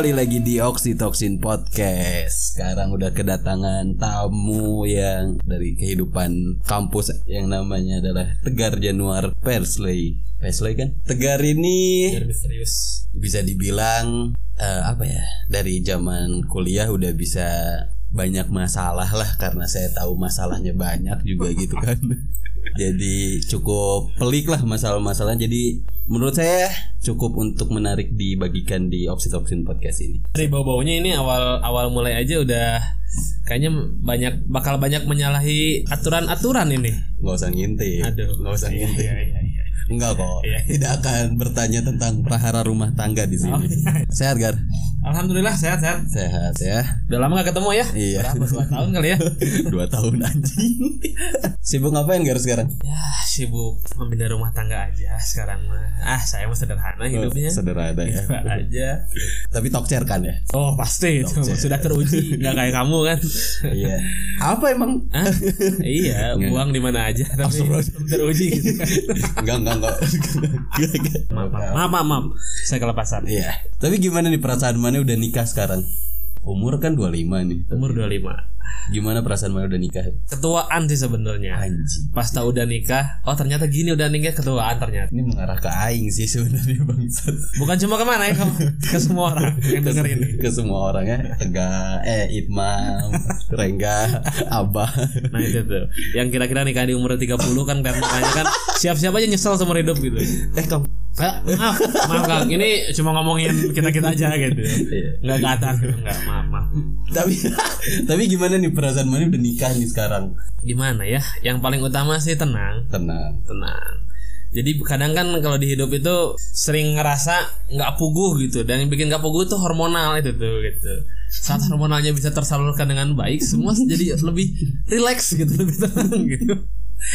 Kembali lagi di Oxytocin Podcast. Sekarang udah kedatangan tamu yang dari kehidupan kampus Yang namanya adalah Tegar Januar Persley. Persley kan? Tegar ini misterius. bisa dibilang eh, apa ya dari zaman kuliah udah bisa banyak masalah lah karena saya tahu masalahnya banyak juga gitu kan jadi cukup pelik lah masalah-masalah jadi menurut saya cukup untuk menarik dibagikan di Oxytocin podcast ini. Dari bau baunya ini awal awal mulai aja udah kayaknya banyak bakal banyak menyalahi aturan aturan ini. Nggak usah ngintip aduh. Nggak usah ngintip iya, iya, iya. Enggak kok. Iya. tidak akan bertanya tentang prahara rumah tangga di sini. Oh, iya. sehat Gar? Alhamdulillah sehat sehat. Sehat ya. Udah lama gak ketemu ya? Iya. berapa? Dua tahun kali ya? Dua tahun anjing. Sibuk ngapain Gar sekarang? Ya sibuk membina rumah tangga aja sekarang mah. Ah saya mah sederhana hidupnya. Oh, sederhana ya. Aja. Tapi talkcer kan ya? Oh pasti. Itu sudah teruji. Nggak kayak kamu kan. Iya. Apa emang? Hah? iya buang di mana aja tapi teruji gitu kan. Enggak enggak enggak Enggak, enggak. maaf. Maaf maaf, maaf. saya kelepasan iya. Tapi gimana nih perasaan mana udah nikah sekarang? Umur kan 25 nih. Umur 25 gimana perasaan mana udah nikah? Ketuaan sih sebenarnya. Anjing. Pas tahu udah nikah oh ternyata gini udah nikah ketuaan ternyata. Ini mengarah ke aing sih sebenarnya bangsat. Bukan cuma ke mana ya kamu ke semua orang yang denger ini. ke semua orang ya. Tega eh Itmam Rengga Abah. Nah itu tuh. Yang kira-kira nikah di umur 30 kan kan makanya kan siap-siap aja nyesel seumur hidup gitu. Eh kamu maaf maaf kang. Ini cuma ngomongin kita kita aja gitu. Iya. nggak ke atas. Nggak maaf maaf. Tapi tapi gimana nih perasaan mana udah nikah nih sekarang. Gimana ya? Yang paling utama sih tenang. Tenang. Tenang. Jadi kadang kan kalau di hidup itu sering ngerasa nggak puguh gitu. Dan yang bikin nggak puguh tuh hormonal itu tuh gitu. Saat hormonalnya bisa tersalurkan dengan baik semua jadi lebih relax gitu lebih tenang gitu.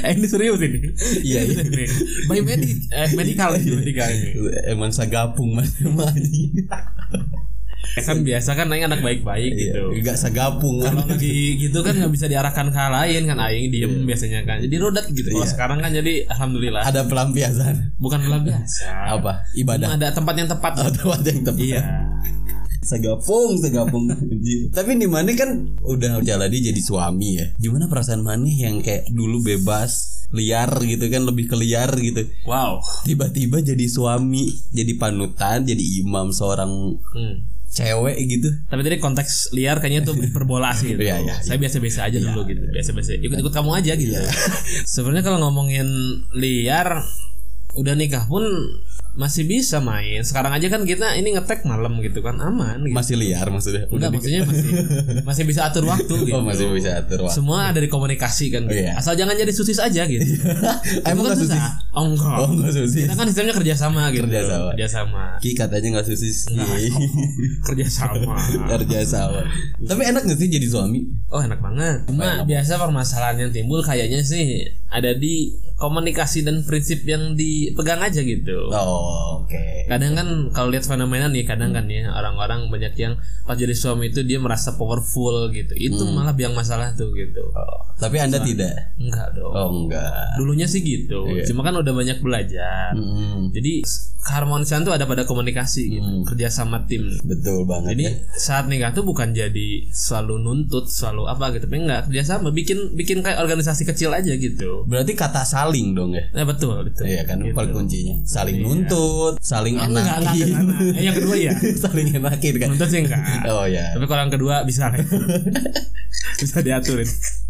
Eh ini serius ini. Iya, iya. Ini. by medik eh medical ini medical ini. Emang sagapung mas Ya kan biasa kan aing anak baik-baik gitu. Enggak sagapung kan kalau lagi gitu kan nggak bisa diarahkan ke hal lain kan aing diem biasanya kan. Jadi rodat gitu. Kalau Iya. sekarang kan jadi alhamdulillah. Ada pelampiasan. Bukan pelan biasa apa? Ibadah. Ada tempat yang tepat. Atau ada yang tepat. Iya. Sagapung Anjir. tapi di mana kan udah jalani jadi suami ya. Gimana perasaan mana yang kayak dulu bebas liar gitu kan lebih ke liar gitu? Wow. Tiba-tiba jadi suami jadi panutan jadi imam seorang Hmm. Cewek gitu Tapi tadi konteks liar kayaknya tuh berbola sih gitu. Iya, iya, Saya biasa-biasa aja dulu gitu. Biasa-biasa. Ikut-ikut kamu aja gitu. Sebenarnya kalau ngomongin liar udah nikah pun masih bisa main. Sekarang aja kan kita ini ngetek malam gitu kan aman gitu. masih liar maksudnya Enggak, maksudnya masih masih bisa atur waktu gitu. oh masih bisa atur waktu Semua ada di komunikasi kan. gitu. iya. Asal jangan jadi susis aja gitu. emang kan susis susah. Oh enggak. oh nggak susis Kita kan sistemnya kerjasama gitu. Kerjasama. Kerjasama. Ki katanya nggak susis Kerjasama. kerja sama tapi enak gak sih jadi suami Oh enak banget. Cuma biasa permasalahan yang timbul kayaknya sih ada di komunikasi dan prinsip yang dipegang aja gitu. oh oke Kadang kan kalau lihat fenomena nih kadang kan ya orang-orang banyak yang pas jadi suami itu dia merasa powerful gitu. Itu malah biang masalah tuh gitu. Oh, tapi anda tidak Enggak dong. oh enggak Dulunya sih gitu. Iya. Cuma kan udah banyak belajar. Mm, Jadi keharmonisan tuh ada pada komunikasi gitu, kerjasama tim. betul banget Jadi ya. saat nikah tuh bukan jadi selalu nuntut, selalu apa gitu, tapi enggak kerjasama, bikin bikin kayak organisasi kecil aja gitu. berarti kata saling dong ya Nah betul betul. Iya kan Gitu. kuncinya saling nuntut saling Oh, enggak, enggak enakin sana. Eh, yang kedua ya. saling enakin kan Nuntut sih enggak. oh ya Tapi kalau yang kedua bisa lah. bisa diaturin.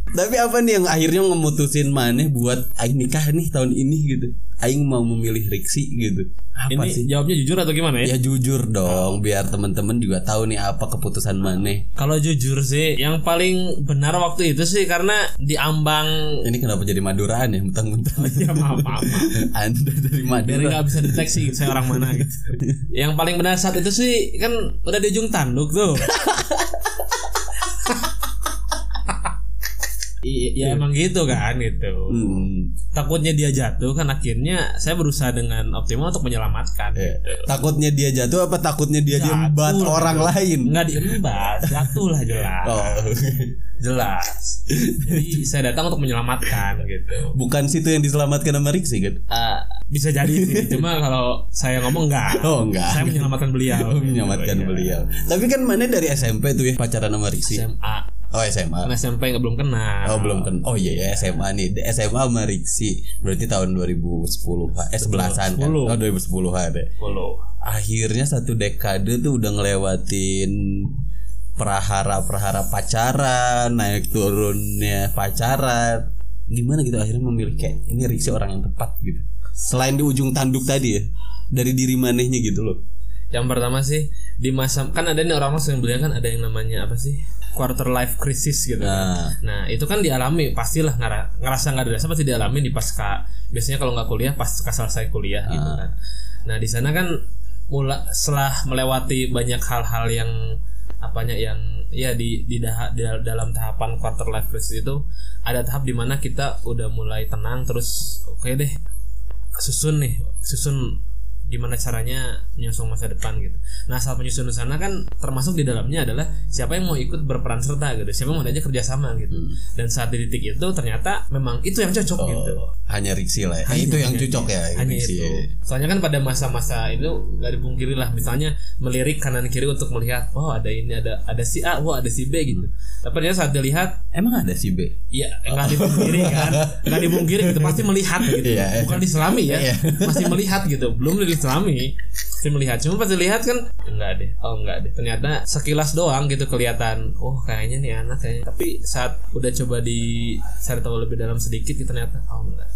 tapi apa nih yang akhirnya memutusin maneh buat aing nikah nih tahun ini gitu aing mau memilih Riksi gitu apa Ini sih jawabnya jujur atau gimana ya? ya jujur dong biar teman-teman juga tahu nih apa keputusan maneh Kalau jujur sih, yang paling benar waktu itu sih karena di ambang ini kenapa jadi Maduraan ya mentang-mentang ya maaf maaf. maaf. anda dari biar Madura nggak bisa deteksi saya orang mana gitu. Yang paling benar saat itu sih kan udah di ujung tanduk tuh. I- ya emang gitu kan gitu. Hmm, Takutnya dia jatuh kan akhirnya saya berusaha dengan optimal untuk menyelamatkan. iya. Gitu. takutnya dia jatuh apa takutnya dia Jatuh diembat lah, orang gitu. lain Nggak diembat, jatuh lah jelas. oh Jelas. Jadi saya datang untuk menyelamatkan gitu. bukan situ yang diselamatkan sama Riksi kan Eh, Bisa jadi sih. Cuma kalau saya ngomong enggak. Oh enggak. Saya menyelamatkan beliau. Oh, menyelamatkan Iya. beliau. Tapi kan mana dari SMP tuh ya pacaran sama Riksi. SMA. Oh SMA. Karena SMP nggak belum kenal. Oh belum kan. Oh iya ya SMA nih. SMA sama Riksi. Berarti tahun 2010 eh 11-an kan. 10. Oh 2010-an deh. Follow. Akhirnya satu dekade tuh udah ngelewatin perahara-perahara pacaran, naik turunnya pacaran. Gimana gitu akhirnya memilih kayak ini Riksi orang yang tepat gitu. Selain di ujung tanduk tadi ya. Dari diri manehnya gitu loh. Yang pertama sih di masa kan ada nih orang-orang sering bilang kan ada yang namanya apa sih quarter life crisis gitu. Nah. kan. Nah itu kan dialami pastilah ngera- ngerasa nggak ada pasti dialami di pasca biasanya kalau nggak kuliah pasca selesai kuliah gitu Ah. kan. Nah di sana kan mula setelah melewati banyak hal-hal yang apanya yang ya di di, dah- di dalam tahapan quarter life crisis itu ada tahap di mana kita udah mulai tenang terus oke deh susun nih susun gimana caranya menyusun masa depan gitu. Nah saat menyusun sana kan termasuk di dalamnya adalah siapa yang mau ikut berperan serta gitu, siapa yang mau diajak kerjasama gitu. Dan saat di titik itu ternyata memang itu yang cocok gitu. Oh, hanya Riksi lah ya. Hanya- itu yang hanya- cocok ya hanya Riksi. itu. Soalnya kan pada masa-masa itu nggak dipungkiri lah, misalnya melirik kanan kiri untuk melihat, oh ada ini ada ada si A, wah ada si B gitu. Tapi ternyata saat dilihat, Emang ada si B? ya nggak dipungkiri kan, nggak dipungkiri gitu, pasti melihat gitu. Iya. Bukan diselami ya, Iya. masih melihat gitu, belum diselami, masih melihat. Cuma pas dilihat kan, enggak deh, oh enggak deh. Ternyata sekilas doang gitu kelihatan, oh kayaknya nih anak kayaknya. Tapi saat udah coba di cari tahu lebih dalam sedikit, gitu, ternyata oh enggak.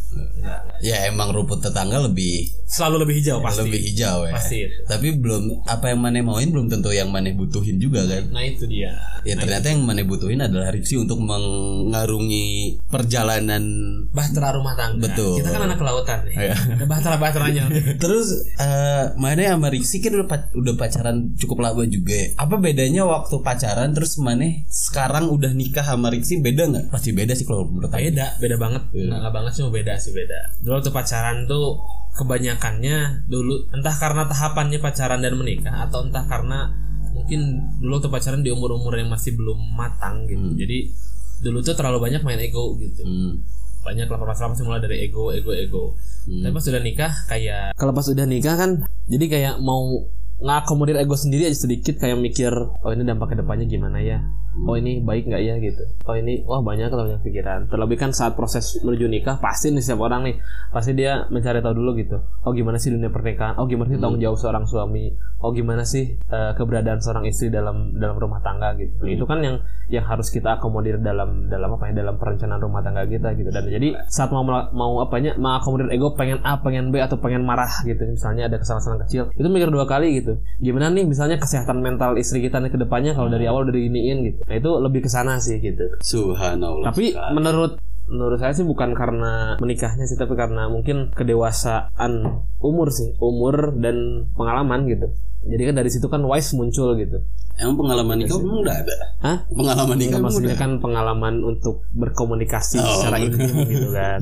Ya emang rumput tetangga lebih Selalu lebih hijau pasti. lebih hijau ya. Pasti itu. Tapi belum apa yang Mane mauin belum tentu yang Mane butuhin juga kan. Nah itu dia. Ya ternyata yang Mane butuhin adalah Riksi untuk mengarungi perjalanan Bahtera rumah tangga. Betul. Kita kan anak kelautan nih. Iya. Ada bahtera-bahteranya. Terus eh Mane sama Riksi kan udah, pac- udah pacaran cukup lama juga ya. Apa bedanya waktu pacaran terus Mane sekarang udah nikah sama Riksi beda nggak? Pasti beda sih kalau menurut aku. beda, beda banget. Iya. Nggak, nggak banget cuma beda sih beda. Dulu waktu pacaran tuh kebanyakannya dulu entah karena tahapannya pacaran dan menikah atau entah karena mungkin dulu waktu pacaran di umur-umur yang masih belum matang gitu. Jadi dulu tuh terlalu banyak main ego gitu. Hmm. banyak masalah pasti mulai dari ego ego ego Hmm. tapi pas sudah nikah kayak kalau pas sudah nikah kan jadi kayak mau ngakomodir ego sendiri aja sedikit kayak mikir oh ini dampak ke depannya gimana ya? Oh ini baik nggak ya? Gitu. Oh ini wah banyak lah banyak pikiran. Terlebih kan saat proses menuju nikah pasti nih setiap orang nih pasti dia mencari tahu dulu gitu. Oh gimana sih dunia pernikahan? Oh gimana sih tanggung jawab seorang suami oh gimana sih eh, keberadaan seorang istri dalam dalam rumah tangga gitu. Itu kan yang yang harus kita akomodir dalam dalam apa ya dalam perencanaan rumah tangga kita gitu. Dan jadi saat mau mau apanya mau akomodir ego pengen A pengen B atau pengen marah gitu misalnya ada kesalahan-kesalahan kecil itu mikir dua kali gitu. Gimana nih misalnya kesehatan mental istri kita nih ke depannya kalau dari awal udah diginiin gitu. Nah itu lebih ke sana sih gitu. Subhanallah. tapi menurut menurut saya sih bukan karena menikahnya sih tapi karena mungkin kedewasaan umur sih umur dan pengalaman gitu jadi kan dari situ kan wise muncul gitu Emang pengalaman nikah emang udah ada? Hah? Pengalaman nikah emang maksudnya udah? kan pengalaman untuk berkomunikasi Oh. secara intim gitu kan.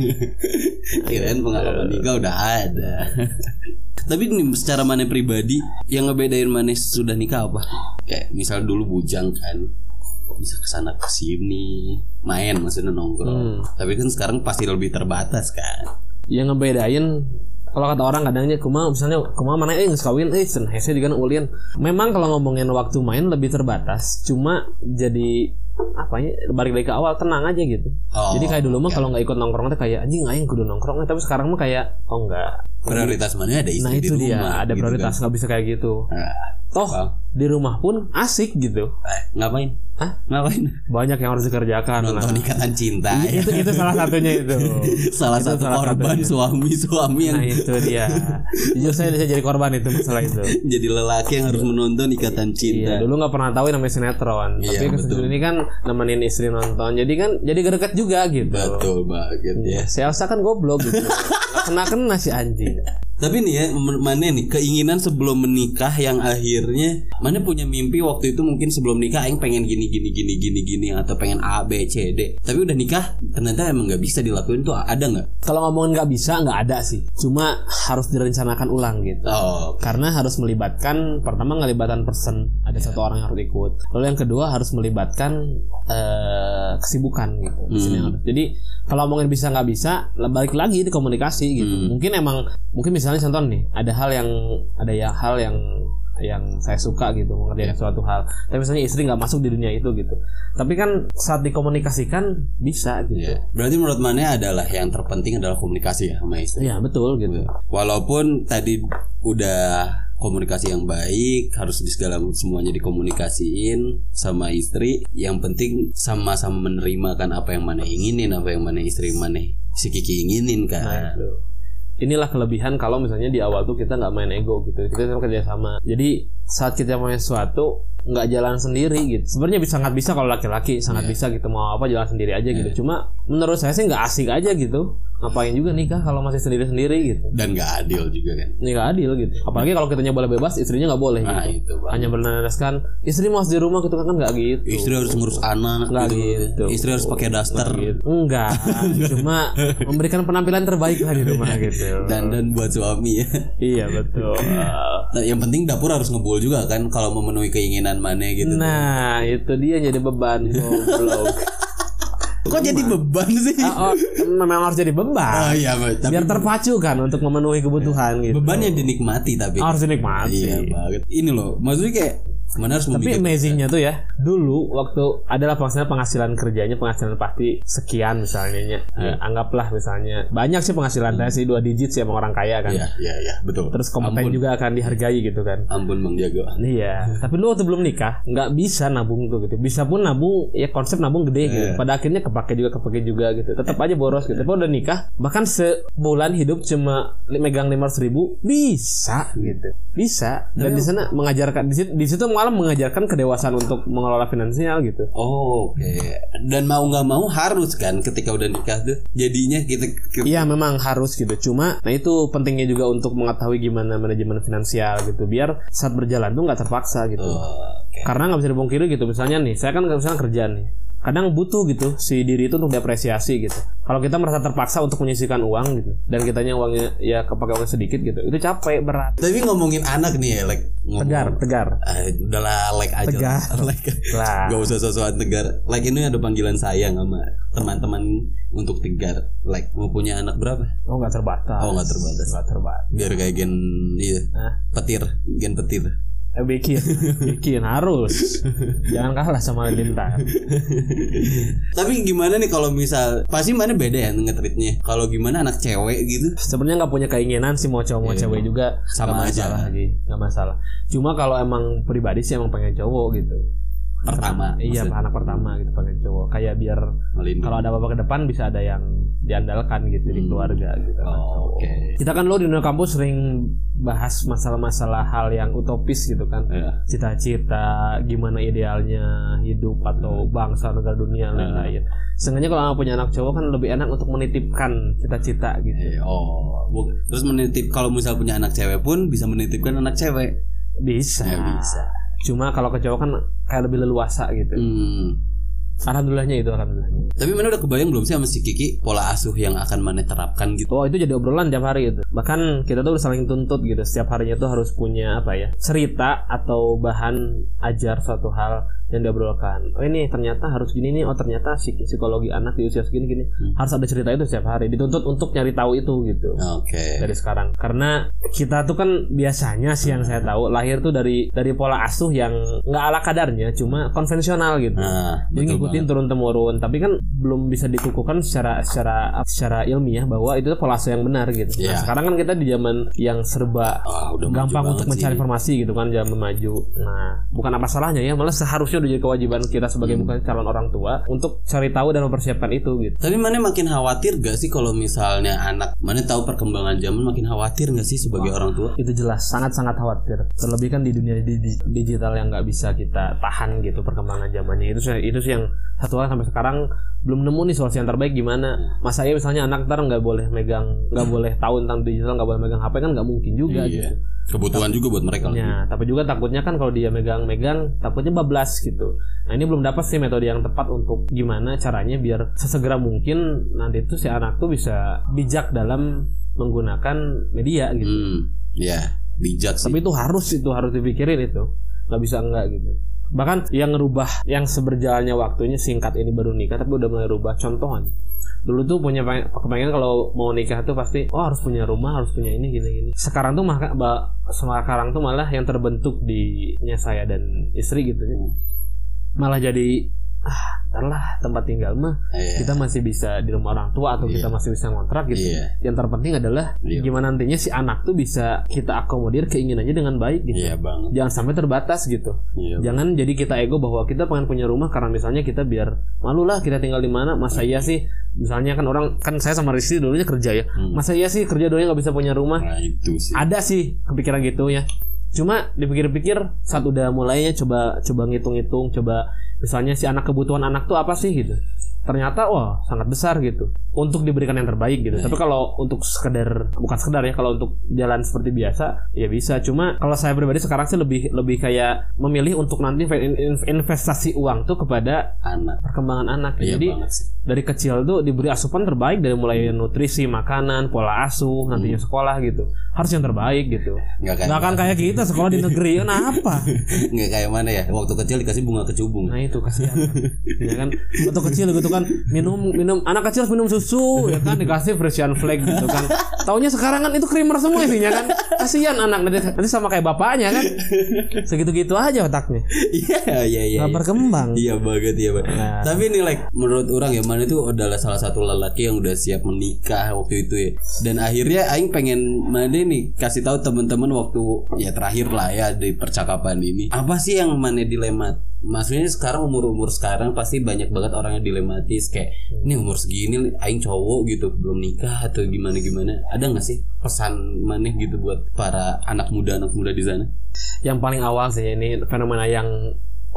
Kirain pengalaman nikah udah ada. Tapi nih secara Mane pribadi yang ngebedain Mane sudah nikah apa? Kayak misal dulu bujang kan bisa ke sana ke sini main maksudnya nongkrong. Tapi kan sekarang pasti lebih terbatas kan. Yang ngebedain kalau kata orang kadangnya kuma misalnya kuma mana eh geus kawin eh cenah hese juga ulin. Memang kalau ngomongin waktu main lebih terbatas, cuma jadi apa ya balik lagi ke awal tenang aja gitu. Oh, jadi kayak dulu mah kalau nggak ikut nongkrong tuh kayak anjing aing kudu nongkrong tapi sekarang mah kayak oh enggak. Prioritas mana ada istri Nah di itu dia rumah, ada gitu prioritas nggak bisa kayak gitu. kan. Nah, Toh Wow. di rumah pun asik gitu. eh, ngapain? Hah? Ngapain? Banyak yang harus dikerjakan. Nonton ikatan cinta ya. itu itu salah satunya itu. Salah Itu satu salah korban suami-suami yang Nah itu dia. Jujur saya bisa jadi korban itu masalah itu. jadi lelaki yang harus menonton ikatan cinta. Iya, dulu nggak pernah tahu namanya sinetron. Iya, Tapi ke sini betul. ini kan nemenin istri nonton. Jadi kan jadi deket juga gitu. Betul banget ya. Si Elsa kan goblok gitu. kena kena si anjing. Tapi nih ya, mana nih keinginan sebelum menikah yang akhirnya mana punya mimpi waktu itu mungkin sebelum nikah aing pengen gini gini gini gini gini atau pengen A B C D. Tapi udah nikah ternyata emang nggak bisa dilakuin tuh ada nggak? Kalau ngomongin nggak bisa nggak ada sih. Cuma harus direncanakan ulang gitu. Oh, Karena harus melibatkan pertama ngelibatan person ada satu orang yang harus ikut. Lalu yang kedua harus melibatkan eh kesibukan gitu. Hmm. Jadi kalau ngomongin bisa nggak bisa, balik lagi di komunikasi gitu. Hmm. Mungkin emang mungkin misalnya contoh nih, ada hal yang ada ya hal yang yang saya suka gitu mengerjain Iya. suatu hal. Tapi misalnya istri nggak masuk di dunia itu gitu. Tapi kan saat dikomunikasikan bisa gitu. Iya. Berarti menurut mana adalah yang terpenting adalah komunikasi ya sama istri. Iya betul gitu. Walaupun tadi udah komunikasi yang baik, harus di segala semuanya dikomunikasiin sama istri. Yang penting sama-sama menerima kan apa yang mana inginin, apa yang mana istri mana si Kiki inginin Nah, kan. itu. Inilah kelebihan kalau misalnya di awal tuh kita nggak main ego gitu. Kita sama kerja sama. Jadi saat kita mau sesuatu nggak jalan sendiri gitu. Sebenarnya bisa sangat bisa kalau laki-laki sangat Iya. bisa gitu mau apa jalan sendiri aja gitu. Cuma menurut saya sih nggak asik aja gitu. Ngapain juga nikah kalau masih sendiri-sendiri gitu. Dan gak adil juga kan. Nggak adil gitu. Apalagi kalau kitanya boleh bebas, istrinya nggak boleh Nah gitu. itu. Hanya bernadaskan istri mau di rumah gitu kan nggak gitu. Istri harus ngurus anak Nggak gitu. gitu. Istri harus pakai daster Gitu. Enggak, cuma memberikan penampilan terbaik lah di rumah gitu. dan dan buat suami ya. Iya betul. Nah, yang penting dapur harus ngebul juga kan kalau memenuhi keinginan mana gitu. Nah itu dia jadi beban goblok. Kok jadi beban sih? Ah, oh, memang harus jadi Oh beban. iya, tapi Biar terpacu kan untuk memenuhi kebutuhan gitu. beban yang dinikmati tapi. Harus dinikmati. Iya banget. Ini loh, maksudnya kayak mana harus Tapi amazingnya tuh ya Dulu waktu adalah maksudnya penghasilan kerjanya Penghasilan pasti sekian misalnya nya. Eh, Anggaplah misalnya Banyak sih penghasilan saya sih Dua digit sih emang orang kaya kan Iya, iya, iya, betul. Terus kompeten Ampun. juga akan dihargai gitu kan Ampun Bang Jago. Iya, tapi lu waktu belum nikah nggak bisa nabung tuh gitu. Bisa pun nabung ya konsep nabung gede gitu. Iya. Pada akhirnya kepake juga kepake juga gitu. Tetap aja boros gitu. Tapi udah nikah bahkan sebulan hidup cuma megang lima ribu bisa gitu. Bisa. Dan di sana mengajarkan di situ, di situ malah mengajarkan kedewasaan untuk mengelola finansial gitu. Oh, oke. Dan mau nggak mau harus kan ketika udah nikah tuh. Jadinya kita Iya memang harus gitu. Cuma nah itu pentingnya juga untuk mengetahui gimana manajemen finansial gitu. Biar saat berjalan tuh nggak terpaksa gitu. Oh, oke. Karena nggak bisa dipungkiri gitu. Misalnya nih, saya kan misalnya kerja nih. Kadang butuh gitu si diri itu untuk depresiasi gitu. Kalau kita merasa terpaksa untuk menyisihkan uang gitu, dan kitanya uangnya ya kepake uangnya sedikit gitu, itu capek berat. Tapi ngomongin anak nih ya, like ngomong. Tegar, tegar. Ah, udahlah like aja Tegar. lah. like Lah. Gak usah sosokan tegar Like ini ada panggilan sayang sama teman-teman untuk tegar Like mau punya anak berapa? Oh nggak terbatas. Oh nggak terbatas Nggak terbatas. Biar kayak gen iya Hah? petir gen petir Eh, bikin, bikin harus. Jangan kalah sama Lintar. Tapi gimana nih kalau misal Pasti mana beda ya ngetritnya Kalau gimana anak cewek gitu Sebenarnya nggak punya keinginan sih mau cowok mau Iya. cewek juga Sama aja. masalah lagi, nggak masalah. Cuma kalau emang pribadi sih emang pengen cowok gitu. Pertama Iya, maksud- anak pertama gitu pengen cowok. Kayak biar kalau ada apa-apa ke depan bisa ada yang diandalkan gitu di keluarga gitu. anak Oh. Oke Kita kan lo di dunia kampus sering bahas masalah-masalah hal yang utopis gitu kan. Iya. Cita-cita, gimana idealnya hidup atau bangsa negara dunia dan lain-lain. Seenggaknya kalau punya anak cowok kan lebih enak untuk menitipkan cita-cita gitu. Eh, Oh Terus menitip Kalau misal punya anak cewek pun Bisa menitipkan anak cewek Bisa. Ya, bisa. Cuma kalau ke cowok kan kayak lebih leluasa gitu. Hmm Alhamdulillahnya itu alhamdulillahnya. Tapi mana udah kebayang belum sih sama si Kiki Pola asuh yang akan mana terapkan gitu Oh itu jadi obrolan tiap hari itu. Bahkan kita tuh udah saling tuntut gitu. Setiap harinya tuh harus punya apa ya cerita atau bahan ajar suatu hal yang diobrolkan. Oh ini ternyata harus gini nih. Oh ternyata psik- psikologi anak di usia segini gini harus ada cerita itu setiap hari. Dituntut untuk nyari tahu itu gitu. Oke Dari sekarang karena kita tuh kan biasanya sih yang saya tahu lahir tuh dari dari pola asuh yang nggak ala kadarnya cuma konvensional gitu. Nah Jadi ngikutin turun temurun, tapi kan belum bisa dikukuhkan secara secara secara ilmiah bahwa itu tuh pola asuh yang benar gitu. Iya. Nah, sekarang kan kita di zaman yang serba udah maju gampang untuk mencari sih. informasi gitu kan, zaman maju. Nah, bukan apa salahnya ya, malah seharusnya udah jadi kewajiban kita sebagai Hmm. bukan calon orang tua untuk cari tahu dan mempersiapkan itu gitu. Tapi mana makin khawatir gak sih kalau misalnya anak Mana tahu perkembangan zaman makin khawatir gak sih sebagai orang tua Itu jelas sangat-sangat khawatir. Terlebih kan di dunia di- di- digital yang nggak bisa kita tahan gitu perkembangan zamannya. Itu sih itu sih yang satu hal sampai sekarang belum nemu nih solusi yang terbaik gimana. Masa ya misalnya anak ntar nggak boleh megang, nggak boleh tahu tentang digital, nggak boleh megang HP kan nggak mungkin juga gitu. Iya Kebutuhan juga buat mereka. Ya, tapi juga takutnya kan kalau dia megang-megang takutnya bablas gitu. Nah, ini belum dapat sih metode yang tepat untuk gimana caranya biar sesegera mungkin nanti tuh si anak tuh bisa bijak dalam menggunakan media gitu. Hmm, ya bijak sih. Tapi itu harus itu harus dipikirin itu. nggak bisa enggak gitu. Bahkan yang ngerubah yang seberjalannya waktunya singkat ini baru nikah tapi udah mulai rubah contohan. Dulu tuh punya pengen, kepengen kalau mau nikah tuh pasti oh harus punya rumah, harus punya ini gini gini. Sekarang tuh maka sekarang tuh malah yang terbentuk di nya saya dan istri gitu ya. Malah jadi ah, lah tempat tinggal mah Iya. kita masih bisa di rumah orang tua atau kita masih bisa ngontrak gitu. Iya. Yang terpenting adalah Iya. gimana nantinya si anak tuh bisa kita akomodir keinginannya dengan baik gitu. Iya banget. Jangan sampai terbatas gitu. Iya. Jangan jadi kita ego bahwa kita pengen punya rumah karena misalnya kita biar malu lah kita tinggal di mana. Masa iya sih? Misalnya kan orang kan saya sama Rizky dulunya kerja ya. Masa iya sih kerja doanya nggak bisa punya rumah? Nah itu sih. Ada sih kepikiran gitu ya. Cuma dipikir-pikir saat udah mulainya coba coba ngitung-ngitung, coba misalnya si anak kebutuhan anak tuh apa sih gitu. Ternyata wah sangat besar gitu untuk diberikan yang terbaik gitu. Tapi kalau untuk sekedar bukan sekedar ya kalau untuk jalan seperti biasa ya bisa. Cuma kalau saya pribadi sekarang sih lebih lebih kayak memilih untuk nanti in- in- investasi uang tuh kepada Anak. perkembangan anak. Iya Jadi dari kecil tuh diberi asupan terbaik dari mulai nutrisi, makanan, pola asuh, nantinya sekolah gitu. Harus yang terbaik gitu. Nggak akan kayak kita sekolah di negeri. Kenapa? nggak kayak mana ya? Waktu kecil dikasih bunga kecubung. Nah itu kasihan. ya kan waktu kecil gitu kan minum minum anak kecil harus minum susu ya kan dikasih Frisian flag gitu kan. Taunya sekarang kan itu creamer semua isinya kan. Kasihan anak nanti, nanti sama kayak bapaknya kan. Segitu-gitu aja otaknya. Iya iya iya. Berkembang. Iya banget iya banget. Nah. Tapi ini like menurut orang ya mana itu adalah salah satu lelaki yang udah siap menikah waktu itu ya. Dan akhirnya aing pengen mana nih kasih tahu teman-teman waktu ya terakhir lah ya di percakapan ini. Apa sih yang mana dilema? Maksudnya sekarang umur-umur sekarang pasti banyak banget orang yang dilematis kayak ini umur segini aing cowok gitu belum nikah atau gimana gimana. Ada nggak sih pesan mana gitu buat para anak muda anak muda di sana? yang paling awal sih ini fenomena yang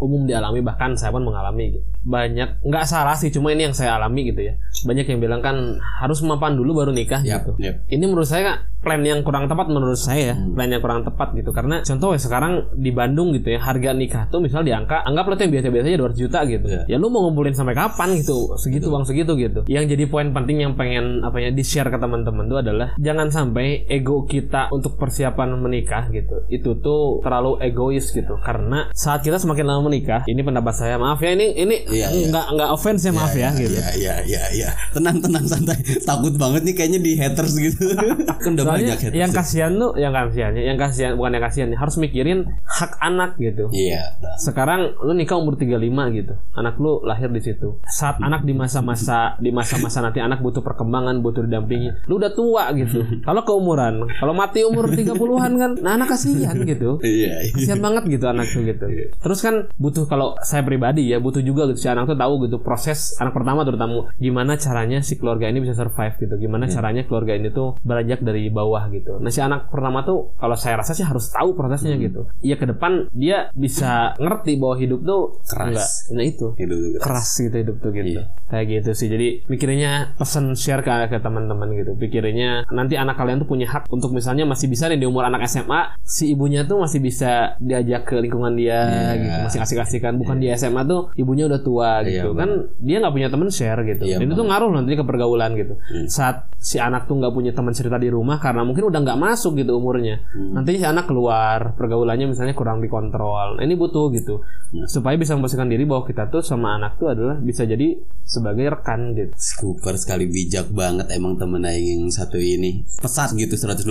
umum dialami bahkan saya pun mengalami gitu. banyak nggak salah sih cuma ini yang saya alami gitu ya banyak yang bilang kan harus mapan dulu baru nikah Yap, gitu yap. ini menurut saya plan yang kurang tepat menurut saya ya Hmm. plan yang kurang tepat gitu karena contoh ya sekarang di Bandung gitu ya harga nikah tuh misal di angka anggaplah tuh yang biasa-biasa aja 200 juta gitu Iya. ya lu mau ngumpulin sampai kapan gitu segitu uang segitu gitu yang jadi poin penting yang pengen apa ya di share ke teman-teman tuh adalah jangan sampai ego kita untuk persiapan menikah gitu itu tuh terlalu egois gitu karena saat kita semakin lama menikah ini pendapat saya maaf ya ini ini Iya, iya. nggak nggak offense ya maaf ya, gitu Iya iya iya iya. Tenang tenang santai. Takut banget nih kayaknya di haters gitu. Soalnya banyak yang kasihan tuh yang kasihan yang kasihan bukan yang kasihan harus mikirin hak anak gitu Iya. Bang. sekarang lu nikah umur 35 gitu anak lu lahir di situ saat anak di masa-masa di masa-masa nanti anak butuh perkembangan butuh didampingi lu udah tua gitu kalau keumuran kalau mati umur 30-an kan nah anak kasihan gitu Iya. iya. kasihan banget gitu anak tuh gitu terus kan butuh kalau saya pribadi ya butuh juga gitu si anak tuh tahu gitu proses anak pertama terutama gimana caranya si keluarga ini bisa survive gitu gimana caranya keluarga ini tuh beranjak dari bawah gitu. Nah si anak pertama tuh kalau saya rasa sih harus tahu prosesnya gitu. Iya ke depan dia bisa ngerti bahwa hidup tuh Keras. enggak. Nah itu. Hidup tuh keras. keras gitu hidup tuh gitu. Iya. kayak gitu sih. Jadi mikirnya pesan share ke ke teman-teman gitu. Pikirinnya nanti anak kalian tuh punya hak untuk misalnya masih bisa nih di umur anak SMA si ibunya tuh masih bisa diajak ke lingkungan dia Iya. gitu. Masih asik-asikan bukan di SMA tuh ibunya udah tua Iya, gitu kan dia nggak punya teman share gitu. Iya, dan itu ngaruh nanti ke pergaulan gitu. Hmm. saat si anak tuh nggak punya teman cerita di rumah karena mungkin udah nggak masuk gitu umurnya Hmm. nanti si anak keluar pergaulannya misalnya kurang dikontrol nah, ini butuh gitu Hmm. supaya bisa memposisikan diri bahwa kita tuh sama anak tuh adalah bisa jadi sebagai rekan gitu Super sekali bijak banget emang temen aing yang satu ini. Pesat gitu 180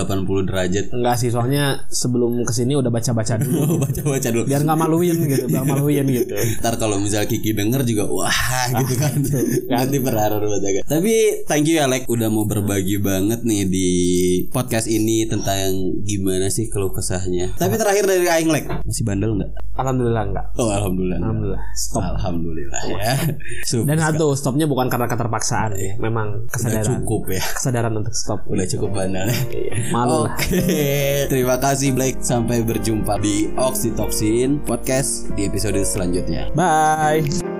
derajat. enggak sih soalnya sebelum ke sini udah baca-baca dulu Oh, baca-baca dulu. biar nggak maluin gitu biar maluin gitu Ntar kalau misal Kiki denger juga wah gitu kan. Nanti berharap banget. Tapi thank you ya Lek udah mau berbagi banget nih di podcast ini tentang gimana sih keluh kesahnya. Tapi terakhir dari Aing Lek masih bandel nggak? alhamdulillah enggak Oh alhamdulillah. alhamdulillah stop Alhamdulillah ya. Super. dan satu stopnya bukan karena keterpaksaan ya memang Udah kesadaran cukup ya. kesadaran untuk stop Udah cukup bandel. Iya, malu lah Oke, terima kasih Blake. Sampai berjumpa di Oxytocin Podcast di episode selanjutnya. bye